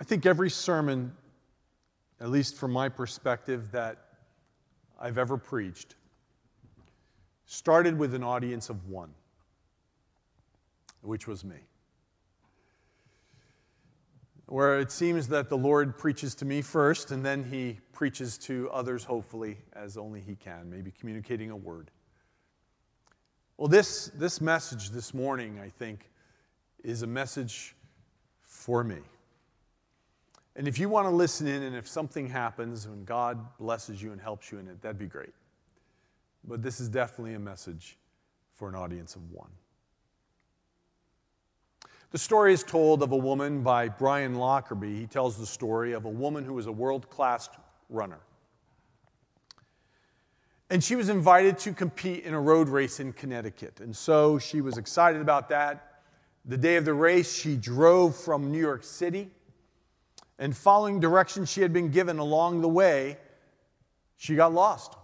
I think every sermon, at least from my perspective, that I've ever preached, started with an audience of one, which was me. Where it seems that the Lord preaches to me first, and then he preaches to others, hopefully, as only he can, maybe communicating a word. Well, this, this message this morning, I think, is a message for me. And if you want to listen in, and if something happens and God blesses you and helps you in it, that'd be great. But this is definitely a message for an audience of one. The story is told of a woman by Brian Lockerbie. He tells the story of a woman who was a world class runner. And she was invited to compete in a road race in Connecticut. And so she was excited about that. The day of the race, she drove from New York City and following directions she had been given along the way, she got lost.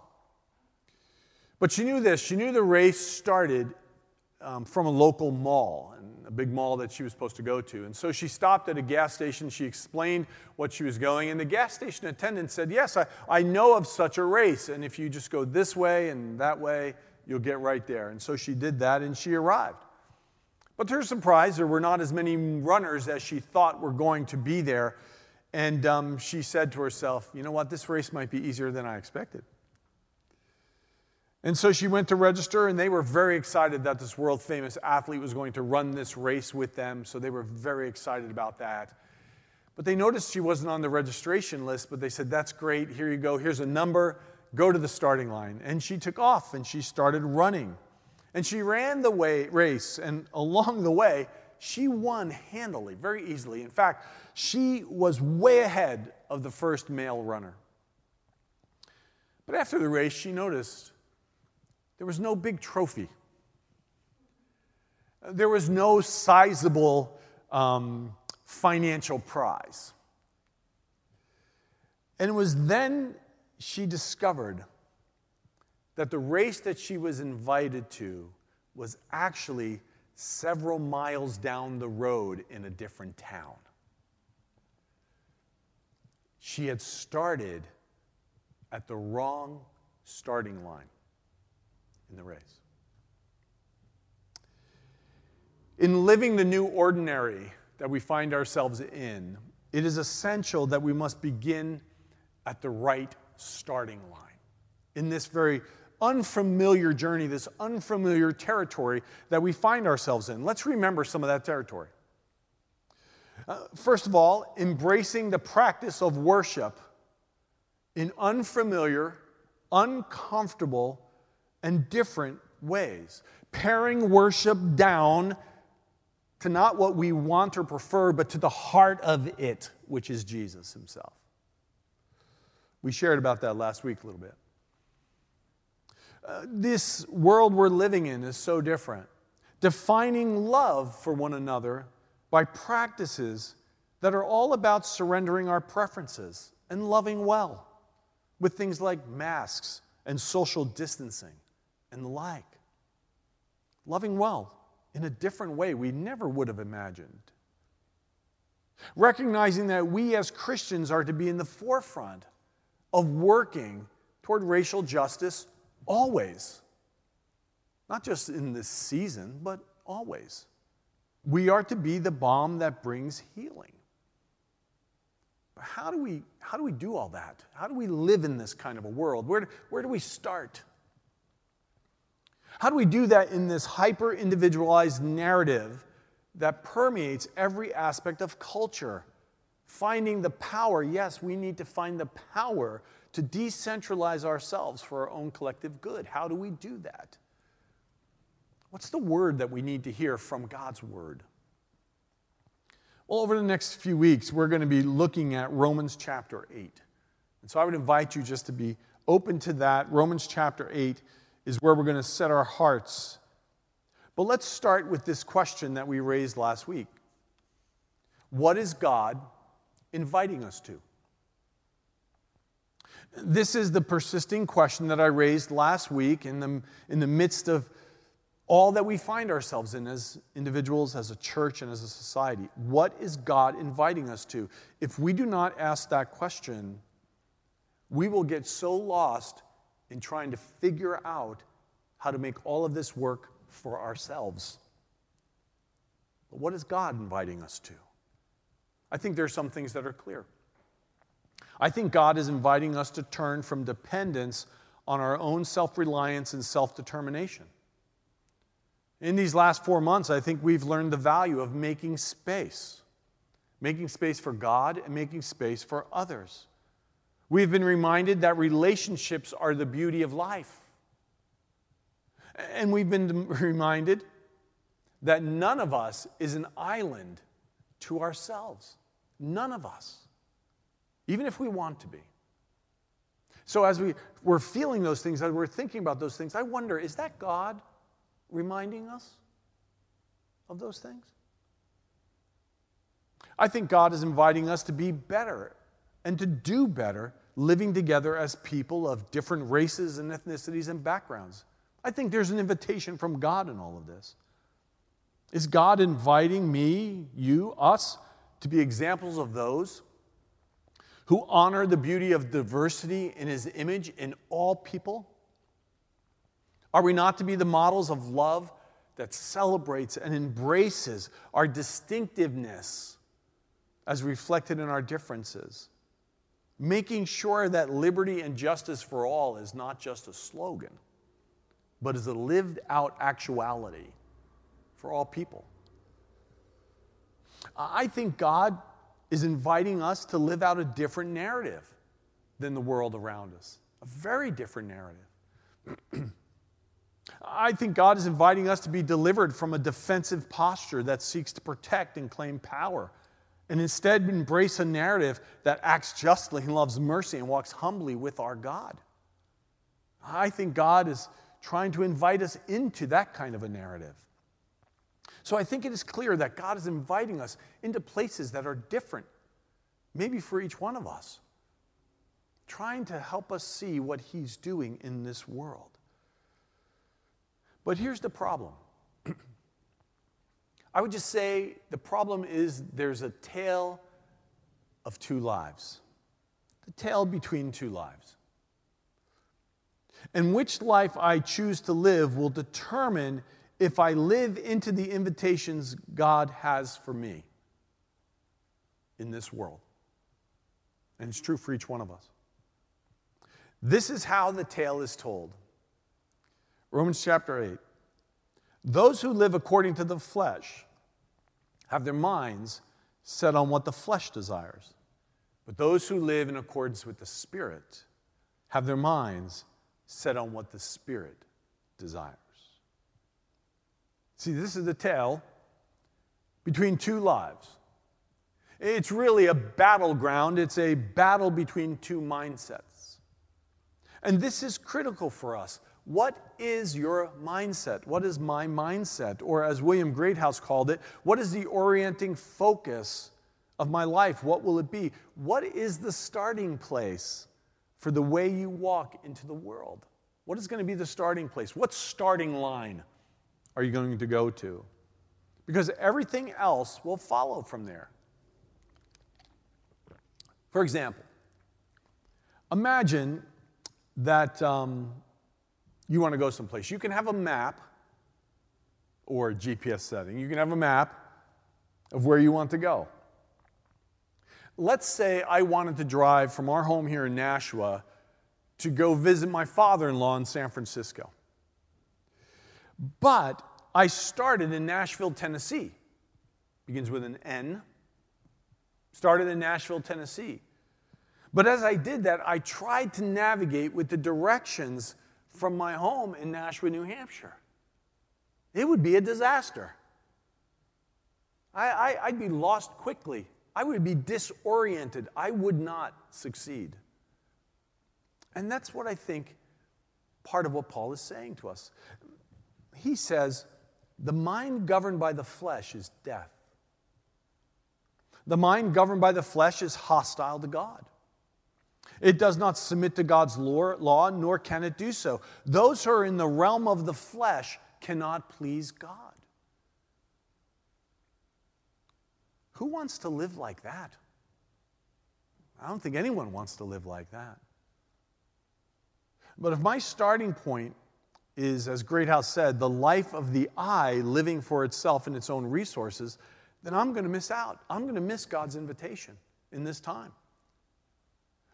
But she knew this she knew the race started um, from a local mall, a big mall that she was supposed to go to. And so she stopped at a gas station. She explained what she was going, and the gas station attendant said, Yes, I, I know of such a race. And if you just go this way and that way, you'll get right there. And so she did that, and she arrived. But to her surprise, there were not as many runners as she thought were going to be there. And um, she said to herself, You know what? This race might be easier than I expected. And so she went to register, and they were very excited that this world famous athlete was going to run this race with them. So they were very excited about that. But they noticed she wasn't on the registration list, but they said, That's great. Here you go. Here's a number. Go to the starting line. And she took off and she started running. And she ran the way, race, and along the way, she won handily, very easily. In fact, she was way ahead of the first male runner. But after the race, she noticed there was no big trophy. There was no sizable um, financial prize. And it was then she discovered that the race that she was invited to was actually several miles down the road in a different town. She had started at the wrong starting line in the race. In living the new ordinary that we find ourselves in, it is essential that we must begin at the right starting line. In this very unfamiliar journey, this unfamiliar territory that we find ourselves in. Let's remember some of that territory. Uh, first of all, embracing the practice of worship in unfamiliar, uncomfortable, and different ways. Paring worship down to not what we want or prefer, but to the heart of it, which is Jesus himself. We shared about that last week a little bit. This world we're living in is so different. Defining love for one another by practices that are all about surrendering our preferences and loving well with things like masks and social distancing and the like. Loving well in a different way we never would have imagined. Recognizing that we as Christians are to be in the forefront of working toward racial justice Always. Not just in this season, but always. We are to be the balm that brings healing. But how do we, how do, we do all that? How do we live in this kind of a world? Where, where do we start? How do we do that in this hyper individualized narrative that permeates every aspect of culture? Finding the power, yes, we need to find the power to decentralize ourselves for our own collective good. How do we do that? What's the word that we need to hear from God's word? Well, over the next few weeks, we're going to be looking at Romans chapter 8. And so I would invite you just to be open to that. Romans chapter 8 is where we're going to set our hearts. But let's start with this question that we raised last week What is God inviting us to? This is the persisting question that I raised last week in the, in the midst of all that we find ourselves in as individuals, as a church, and as a society. What is God inviting us to? If we do not ask that question, we will get so lost in trying to figure out how to make all of this work for ourselves. But what is God inviting us to? I think there are some things that are clear. I think God is inviting us to turn from dependence on our own self reliance and self determination. In these last four months, I think we've learned the value of making space, making space for God and making space for others. We've been reminded that relationships are the beauty of life. And we've been reminded that none of us is an island to ourselves. None of us, even if we want to be. So, as we, we're feeling those things, as we're thinking about those things, I wonder is that God reminding us of those things? I think God is inviting us to be better and to do better living together as people of different races and ethnicities and backgrounds. I think there's an invitation from God in all of this. Is God inviting me, you, us, to be examples of those who honor the beauty of diversity in His image in all people? Are we not to be the models of love that celebrates and embraces our distinctiveness as reflected in our differences? Making sure that liberty and justice for all is not just a slogan but is a lived out actuality for all people. I think God is inviting us to live out a different narrative than the world around us, a very different narrative. I think God is inviting us to be delivered from a defensive posture that seeks to protect and claim power, and instead embrace a narrative that acts justly and loves mercy and walks humbly with our God. I think God is trying to invite us into that kind of a narrative. So I think it is clear that God is inviting us into places that are different, maybe for each one of us, trying to help us see what He's doing in this world. But here's the problem. I would just say the problem is there's a tale of two lives, the tale between two lives. And which life I choose to live will determine if I live into the invitations God has for me in this world. And it's true for each one of us. This is how the tale is told Romans chapter 8. Those who live according to the flesh have their minds set on what the flesh desires. But those who live in accordance with the Spirit have their minds set on what the Spirit desires. See, this is the tale between two lives. It's really a battleground, it's a battle between two mindsets. And this is critical for us. What is your mindset? What is my mindset? Or, as William Greathouse called it, what is the orienting focus of my life? What will it be? What is the starting place for the way you walk into the world. What is going to be the starting place? What starting line are you going to go to? Because everything else will follow from there. For example, imagine that um, you want to go someplace. You can have a map or a GPS setting. You can have a map of where you want to go. Let's say I wanted to drive from our home here in Nashua to go visit my father in law in San Francisco. But I started in Nashville, Tennessee. Begins with an N. Started in Nashville, Tennessee. But as I did that, I tried to navigate with the directions from my home in Nashua, New Hampshire. It would be a disaster. I, would be lost quickly. I would be disoriented. I would not succeed. And that's what I think part of what Paul is saying to us. He says, the mind governed by the flesh is death. The mind governed by the flesh is hostile to God. It does not submit to God's law, nor can it do so. Those who are in the realm of the flesh cannot please God. Who wants to live like that? I don't think anyone wants to live like that. But if my starting point is, as Greathouse said, the life of the I living for itself and its own resources, then I'm going to miss out. I'm going to miss God's invitation in this time.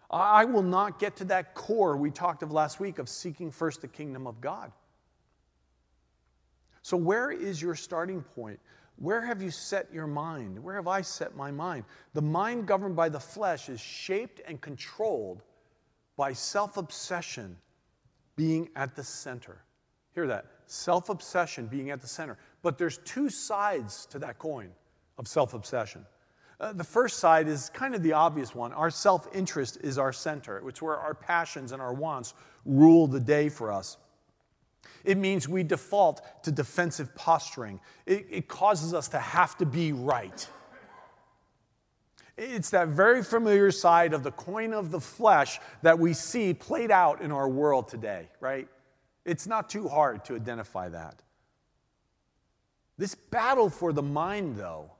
I will not get to that core we talked of last week of seeking first the kingdom of God. So, where is your starting point? Where have you set your mind? Where have I set my mind? The mind governed by the flesh is shaped and controlled by self obsession being at the center. Hear that self obsession being at the center. But there's two sides to that coin of self obsession. Uh, the first side is kind of the obvious one. Our self interest is our center, it's where our passions and our wants rule the day for us. It means we default to defensive posturing, it, it causes us to have to be right. It's that very familiar side of the coin of the flesh that we see played out in our world today, right? It's not too hard to identify that. This battle for the mind, though,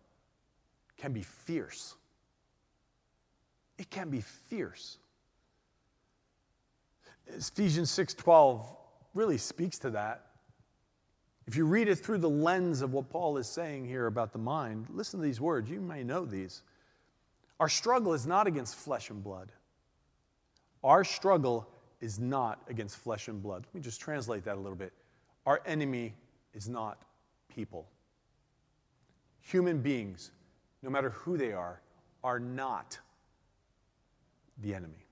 can be fierce. It can be fierce. Ephesians 6:12 really speaks to that. If you read it through the lens of what Paul is saying here about the mind, listen to these words. You may know these. Our struggle is not against flesh and blood. Our struggle is not against flesh and blood. Let me just translate that a little bit. Our enemy is not people. Human beings no matter who they are, are not the enemy.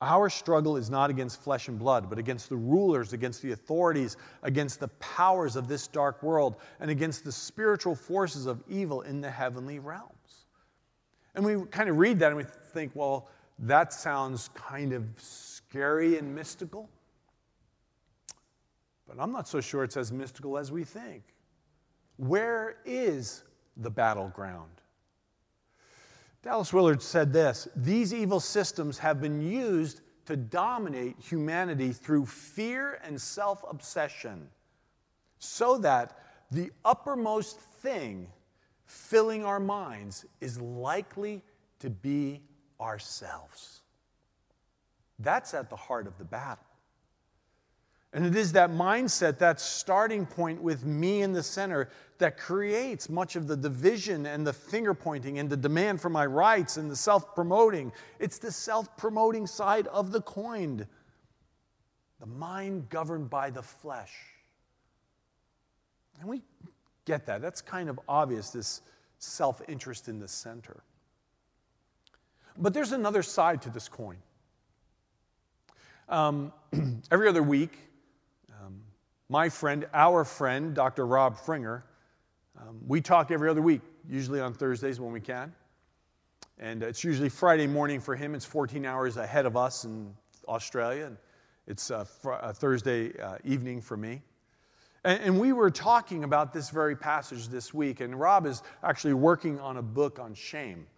Our struggle is not against flesh and blood, but against the rulers, against the authorities, against the powers of this dark world, and against the spiritual forces of evil in the heavenly realms. And we kind of read that and we think, well, that sounds kind of scary and mystical. But I'm not so sure it's as mystical as we think. Where is the battleground. Dallas Willard said this These evil systems have been used to dominate humanity through fear and self obsession, so that the uppermost thing filling our minds is likely to be ourselves. That's at the heart of the battle. And it is that mindset, that starting point with me in the center, that creates much of the division and the finger pointing and the demand for my rights and the self promoting. It's the self promoting side of the coin. The mind governed by the flesh. And we get that. That's kind of obvious, this self interest in the center. But there's another side to this coin. Um, every other week, my friend, our friend, Dr. Rob Fringer. Um, we talk every other week, usually on Thursdays when we can. And it's usually Friday morning for him. It's 14 hours ahead of us in Australia. And it's fr- Thursday uh, evening for me. And, and we were talking about this very passage this week. And Rob is actually working on a book on shame.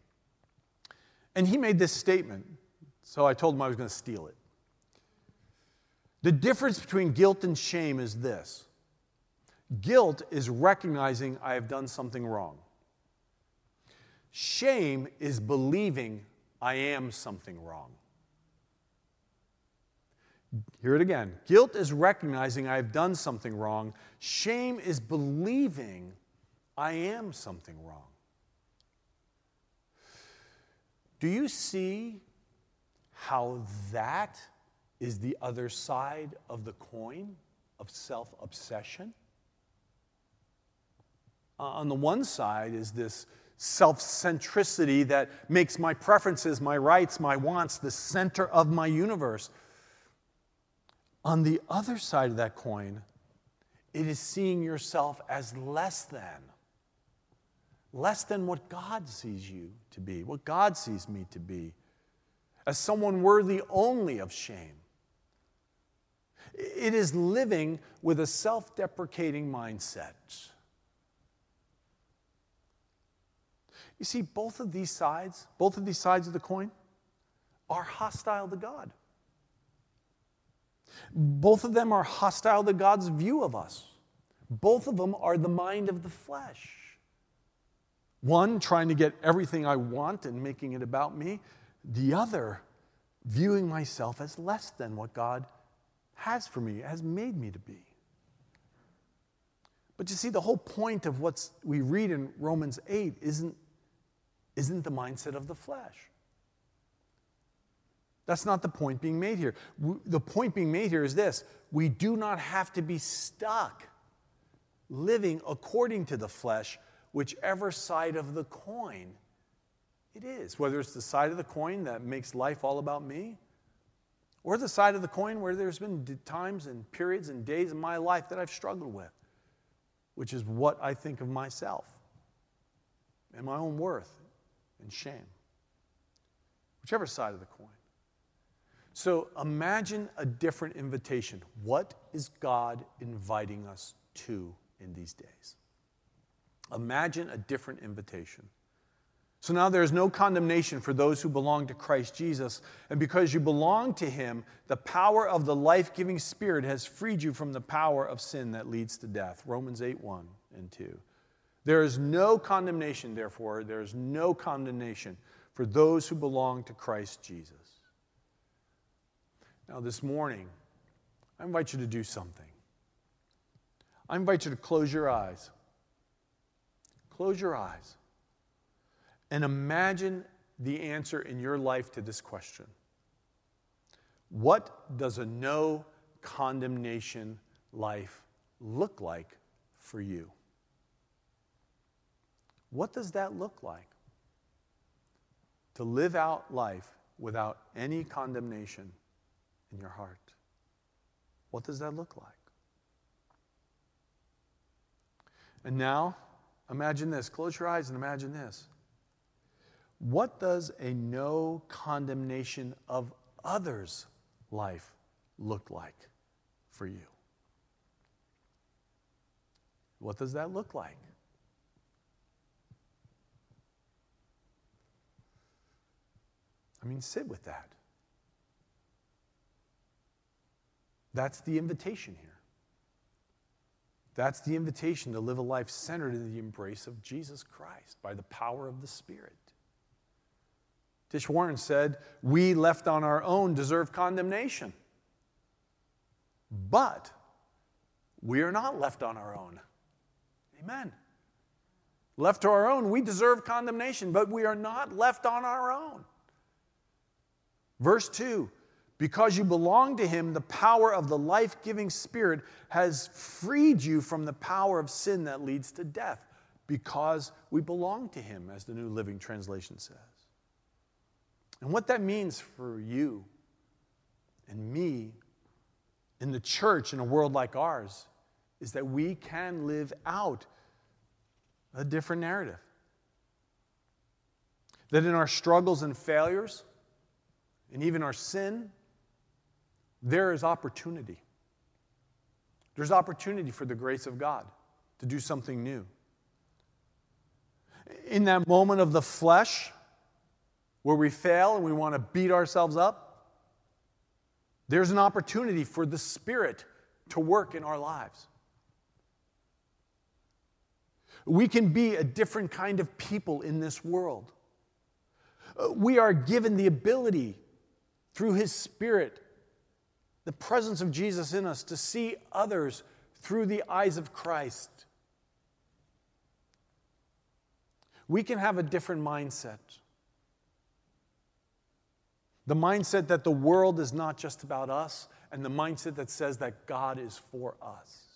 And he made this statement. So I told him I was going to steal it. The difference between guilt and shame is this guilt is recognizing I have done something wrong, shame is believing I am something wrong. Hear it again. Guilt is recognizing I have done something wrong. Shame is believing I am something wrong. Do you see how that is the other side of the coin of self obsession. Uh, on the one side is this self centricity that makes my preferences, my rights, my wants the center of my universe. On the other side of that coin, it is seeing yourself as less than. Less than what God sees you to be, what God sees me to be, as someone worthy only of shame. It is living with a self deprecating mindset. You see, both of these sides, both of these sides of the coin, are hostile to God. Both of them are hostile to God's view of us both of them are the mind of the flesh. One, trying to get everything I want and making it about me. The other, viewing myself as less than what God has for me, has made me to be. But you see, the whole point of what we read in Romans 8 isn't, isn't the mindset of the flesh. That's not the point being made here. The point being made here is this we do not have to be stuck living according to the flesh, whichever side of the coin it is. Whether it's the side of the coin that makes life all about me, or the side of the coin where there's been times and periods and days in my life that I've struggled with, which is what I think of myself and my own worth and shame. Whichever side of the coin. So imagine a different invitation. What is God inviting us to in these days? Imagine a different invitation. So now there is no condemnation for those who belong to Christ Jesus. And because you belong to Him, the power of the life giving Spirit has freed you from the power of sin that leads to death. Romans 8 1 and 2. There is no condemnation, therefore, there is no condemnation for those who belong to Christ Jesus. Now, this morning, I invite you to do something. I invite you to close your eyes. Close your eyes and imagine the answer in your life to this question What does a no condemnation life look like for you? What does that look like? To live out life without any condemnation in your heart. What does that look like? And now, imagine this. Close your eyes and imagine this. What does a no condemnation of others life look like for you? What does that look like? I mean, sit with that. That's the invitation here. That's the invitation to live a life centered in the embrace of Jesus Christ by the power of the Spirit. Tish Warren said, We left on our own deserve condemnation. But we are not left on our own. Amen. Left to our own, we deserve condemnation, but we are not left on our own. Verse 2 because you belong to Him, the power of the life giving Spirit has freed you from the power of sin that leads to death, because we belong to Him, as the New Living Translation says. And what that means for you and me in the church in a world like ours is that we can live out a different narrative. That in our struggles and failures, and even our sin, there is opportunity. There's opportunity for the grace of God to do something new. In that moment of the flesh, where we fail and we want to beat ourselves up, there's an opportunity for the Spirit to work in our lives. We can be a different kind of people in this world. Uh, we are given the ability through His Spirit the presence of Jesus in us, to see others through the eyes of Christ. We can have a different mindset. The mindset that the world is not just about us, and the mindset that says that God is for us.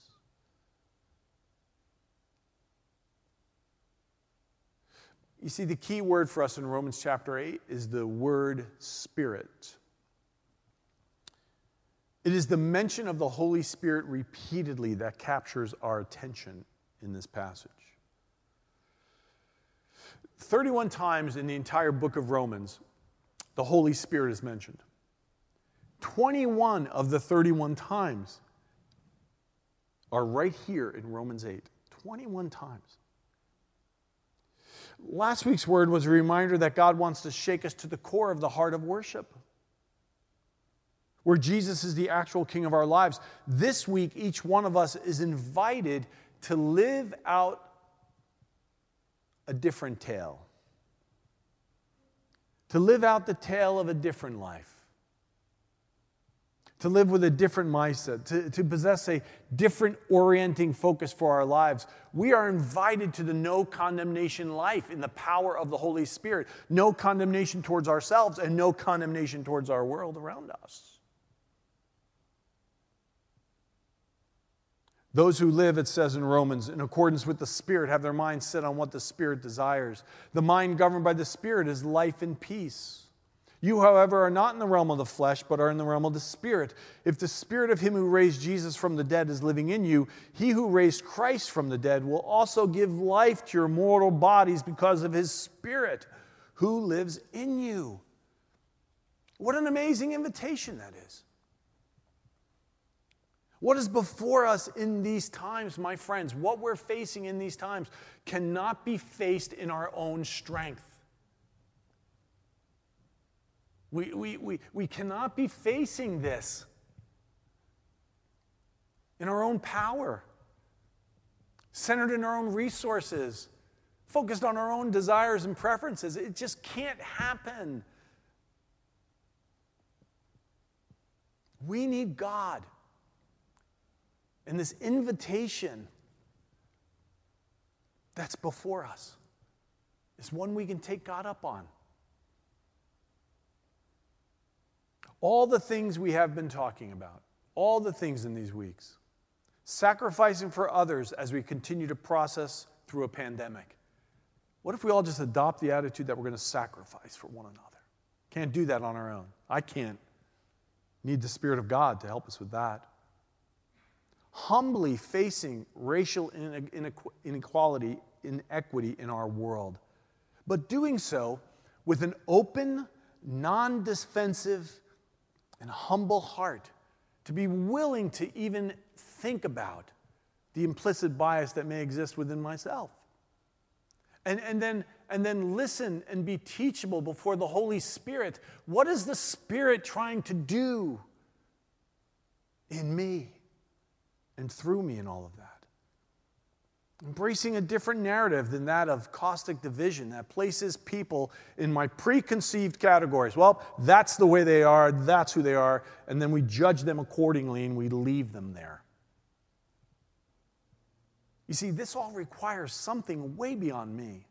You see, the key word for us in Romans chapter 8 is the word spirit. It is the mention of the Holy Spirit repeatedly that captures our attention in this passage. 31 times in the entire book of Romans, the Holy Spirit is mentioned. 21 of the 31 times are right here in Romans 8. 21 times. Last week's word was a reminder that God wants to shake us to the core of the heart of worship where Jesus is the actual king of our lives. This week, each one of us is invited to live out a different tale, to live out the tale of a different life to live with a different mindset, to, to possess a different orienting focus for our lives. We are invited to the no condemnation life in the power of the Holy Spirit. No condemnation towards ourselves and no condemnation towards our world around us. Those who live, it says in Romans, in accordance with the Spirit, have their minds set on what the Spirit desires. The mind governed by the Spirit is life and peace. You, however, are not in the realm of the flesh, but are in the realm of the Spirit. If the Spirit of Him who raised Jesus from the dead is living in you, He who raised Christ from the dead will also give life to your mortal bodies because of His Spirit who lives in you. What an amazing invitation that is. What is before us in these times, my friends, what we're facing in these times, cannot be faced in our own strength. We, we, we, we cannot be facing this in our own power, centered in our own resources, focused on our own desires and preferences. It just can't happen. We need God. And this invitation that's before us is one we can take God up on. all the things we have been talking about, all the things in these weeks, sacrificing for others as we continue to process through a pandemic. What if we all just adopt the attitude that we're going to sacrifice for one another? Can't do that on our own. I can't. Need the Spirit of God to help us with that. Humbly facing racial inequality, inequity in our world, but doing so with an open, non defensive, and humble heart to be willing to even think about the implicit bias that may exist within myself. And, and, then, and then listen and be teachable before the Holy Spirit. What is the Spirit trying to do in me and through me in all of that? Embracing a different narrative than that of caustic division that places people in my preconceived categories. Well, that's the way they are, that's who they are, and then we judge them accordingly and we leave them there. You see, this all requires something way beyond me,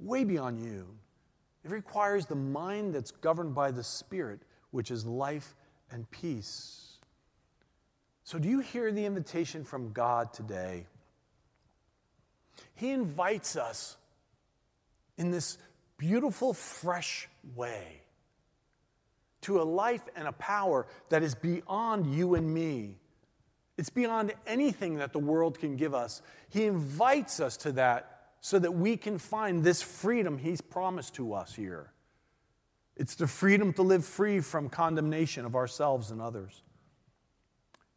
way beyond you. It requires the mind that's governed by the Spirit, which is life and peace. So, do you hear the invitation from God today? He invites us in this beautiful, fresh way to a life and a power that is beyond you and me. It's beyond anything that the world can give us. He invites us to that so that we can find this freedom He's promised to us here. It's the freedom to live free from condemnation of ourselves and others.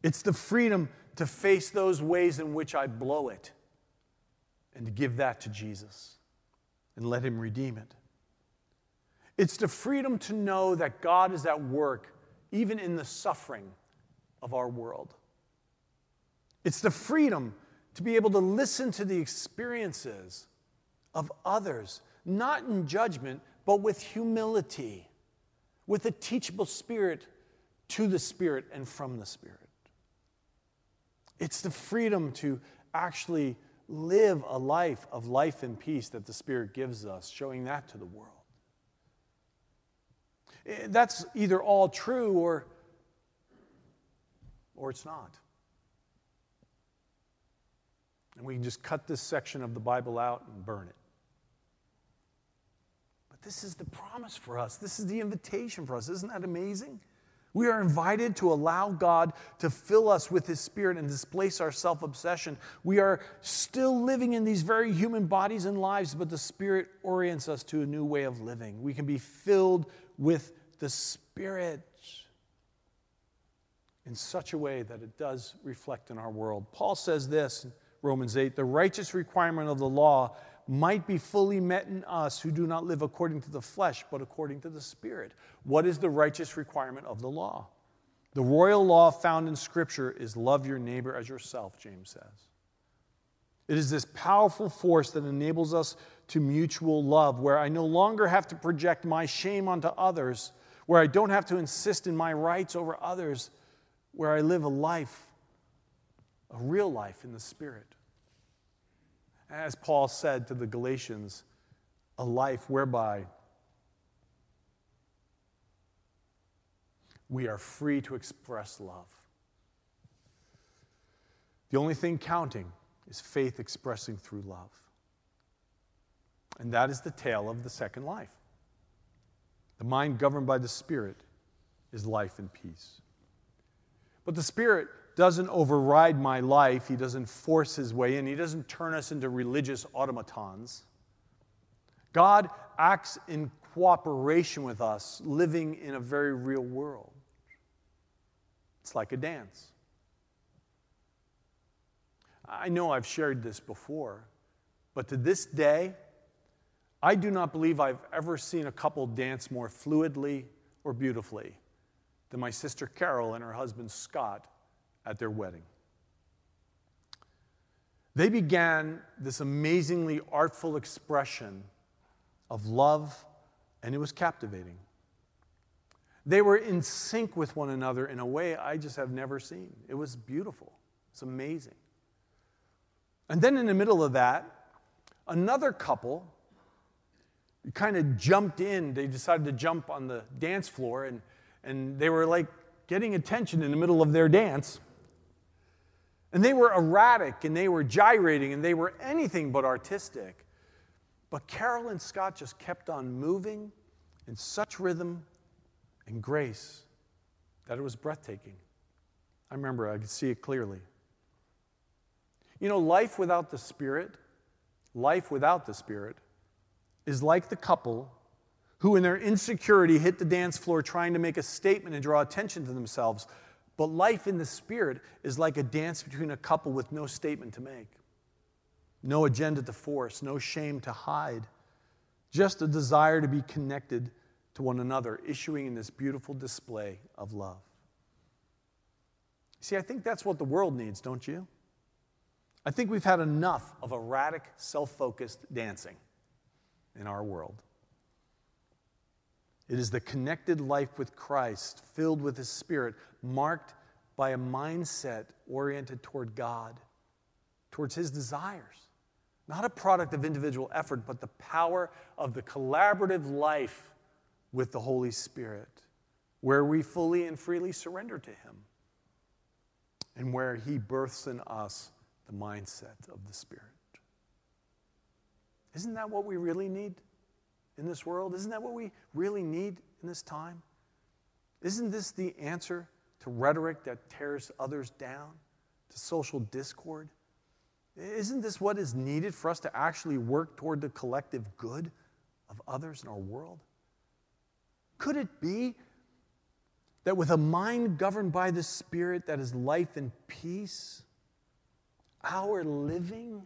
It's the freedom to face those ways in which I blow it and to give that to Jesus and let Him redeem it. It's the freedom to know that God is at work even in the suffering of our world. It's the freedom to be able to listen to the experiences of others, not in judgment, but with humility, with a teachable spirit to the Spirit and from the Spirit. It's the freedom to actually live a life of life and peace that the Spirit gives us, showing that to the world. Eh, that's either all true or, or it's not. And we can just cut this section of the Bible out and burn it. But this is the promise for us. This is the invitation for us. Isn't that amazing? We are invited to allow God to fill us with His Spirit and displace our self obsession. We are still living in these very human bodies and lives, but the Spirit orients us to a new way of living. We can be filled with the Spirit in such a way that it does reflect in our world. Paul says this in Romans 8 the righteous requirement of the law might be fully met in us who do not live according to the flesh, but according to the Spirit. What is the righteous requirement of the law? The royal law found in Scripture is love your neighbor as yourself, James says. It is this powerful force that enables us to mutual love, where I no longer have to project my shame onto others, where I don't have to insist in my rights over others, where I live a life, a real life in the Spirit. As Paul said to the Galatians, a life whereby we are free to express love. The only thing counting is faith expressing through love. And that is the tale of the second life. The mind governed by the Spirit is life and peace. But the Spirit doesn't override my life, He doesn't force His way in, He doesn't turn us into religious automatons. God acts in cooperation with us, living in a very real world. It's like a dance. I know I've shared this before, but to this day, I do not believe I've ever seen a couple dance more fluidly or beautifully than my sister Carol and her husband Scott at their wedding. They began this amazingly artful expression of love, and it was captivating. They were in sync with one another in a way I just have never seen. It was beautiful, it's amazing. And then in the middle of that, another couple kind of jumped in. They decided to jump on the dance floor, and, and they were like getting attention in the middle of their dance. And they were erratic, and they were gyrating, and they were anything but artistic. But Carol and Scott just kept on moving in such rhythm and grace that it was breathtaking. I remember, I could see it clearly. You know, life without the Spirit, life without the Spirit, is like the couple who, in their insecurity, hit the dance floor trying to make a statement and draw attention to themselves. But life in the Spirit is like a dance between a couple with no statement to make, no agenda to force, no shame to hide, just a desire to be connected to one another, issuing in this beautiful display of love. See, I think that's what the world needs, don't you? I think we've had enough of erratic, self focused dancing in our world. It is the connected life with Christ, filled with His Spirit, marked by a mindset oriented toward God, towards His desires. Not a product of individual effort, but the power of the collaborative life with the Holy Spirit, where we fully and freely surrender to Him, and where He births in us the mindset of the Spirit. Isn't that what we really need in this world? Isn't that what we really need in this time? Isn't this the answer to rhetoric that tears others down, to social discord? Isn't this what is needed for us to actually work toward the collective good of others in our world? Could it be that with a mind governed by the Spirit that is life and peace, our living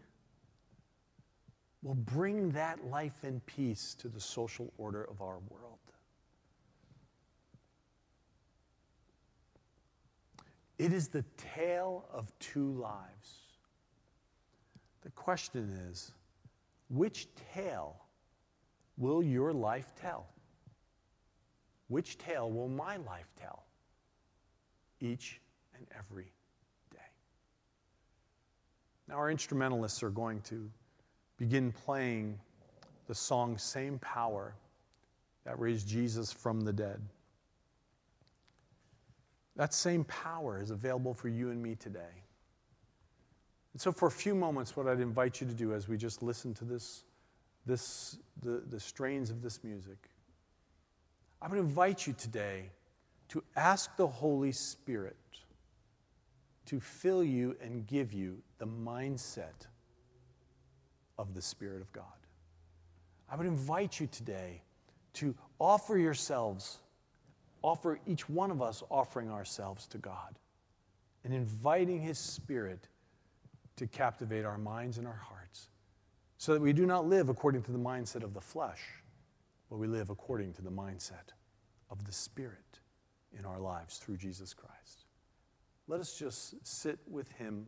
will bring that life and peace to the social order of our world. It is the tale of two lives. The question is which tale will your life tell? Which tale will my life tell? Each and every day. now, our instrumentalists are going to begin playing the song Same Power that raised Jesus from the dead. That same power is available for you and me today. And so, for a few moments, what I'd invite you to do as we just listen to this, this the, the strains of this music, I would invite you today to ask the Holy Spirit to fill you and give you the mindset of the Spirit of God. I would invite you today to offer yourselves, offer each one of us offering ourselves to God and inviting His Spirit to captivate our minds and our hearts so that we do not live according to the mindset of the flesh, but we live according to the mindset of the Spirit in our lives through Jesus Christ. Let us just sit with him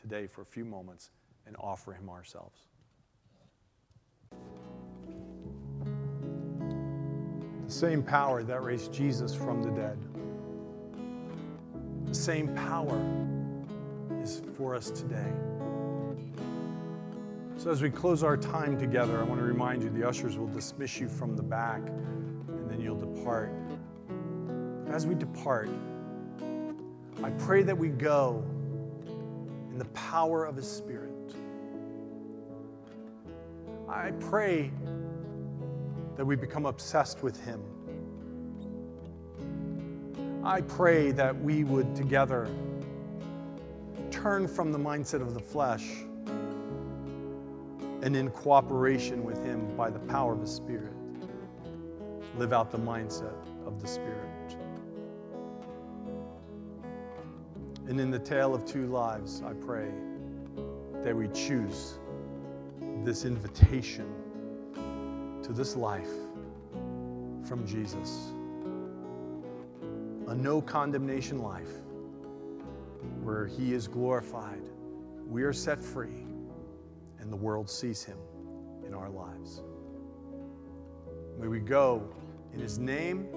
today for a few moments and offer him ourselves. The same power that raised Jesus from the dead, the same power is for us today. So, as we close our time together, I want to remind you the ushers will dismiss you from the back and then you'll depart. As we depart, I pray that we go in the power of His Spirit. I pray that we become obsessed with Him. I pray that we would together turn from the mindset of the flesh and in cooperation with Him by the power of His Spirit, live out the mindset of the Spirit. And in the tale of two lives, I pray that we choose this invitation to this life from Jesus. A no condemnation life where He is glorified, we are set free, and the world sees Him in our lives. May we go in His name,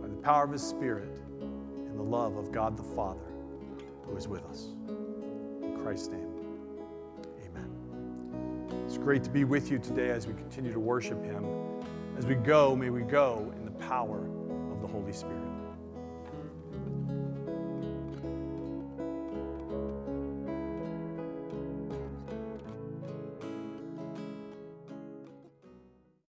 by the power of His Spirit, in the love of God the Father who is with us. In Christ's name, great to be with you today as we continue to worship Him. As we go, may we go in the power of the Holy Spirit.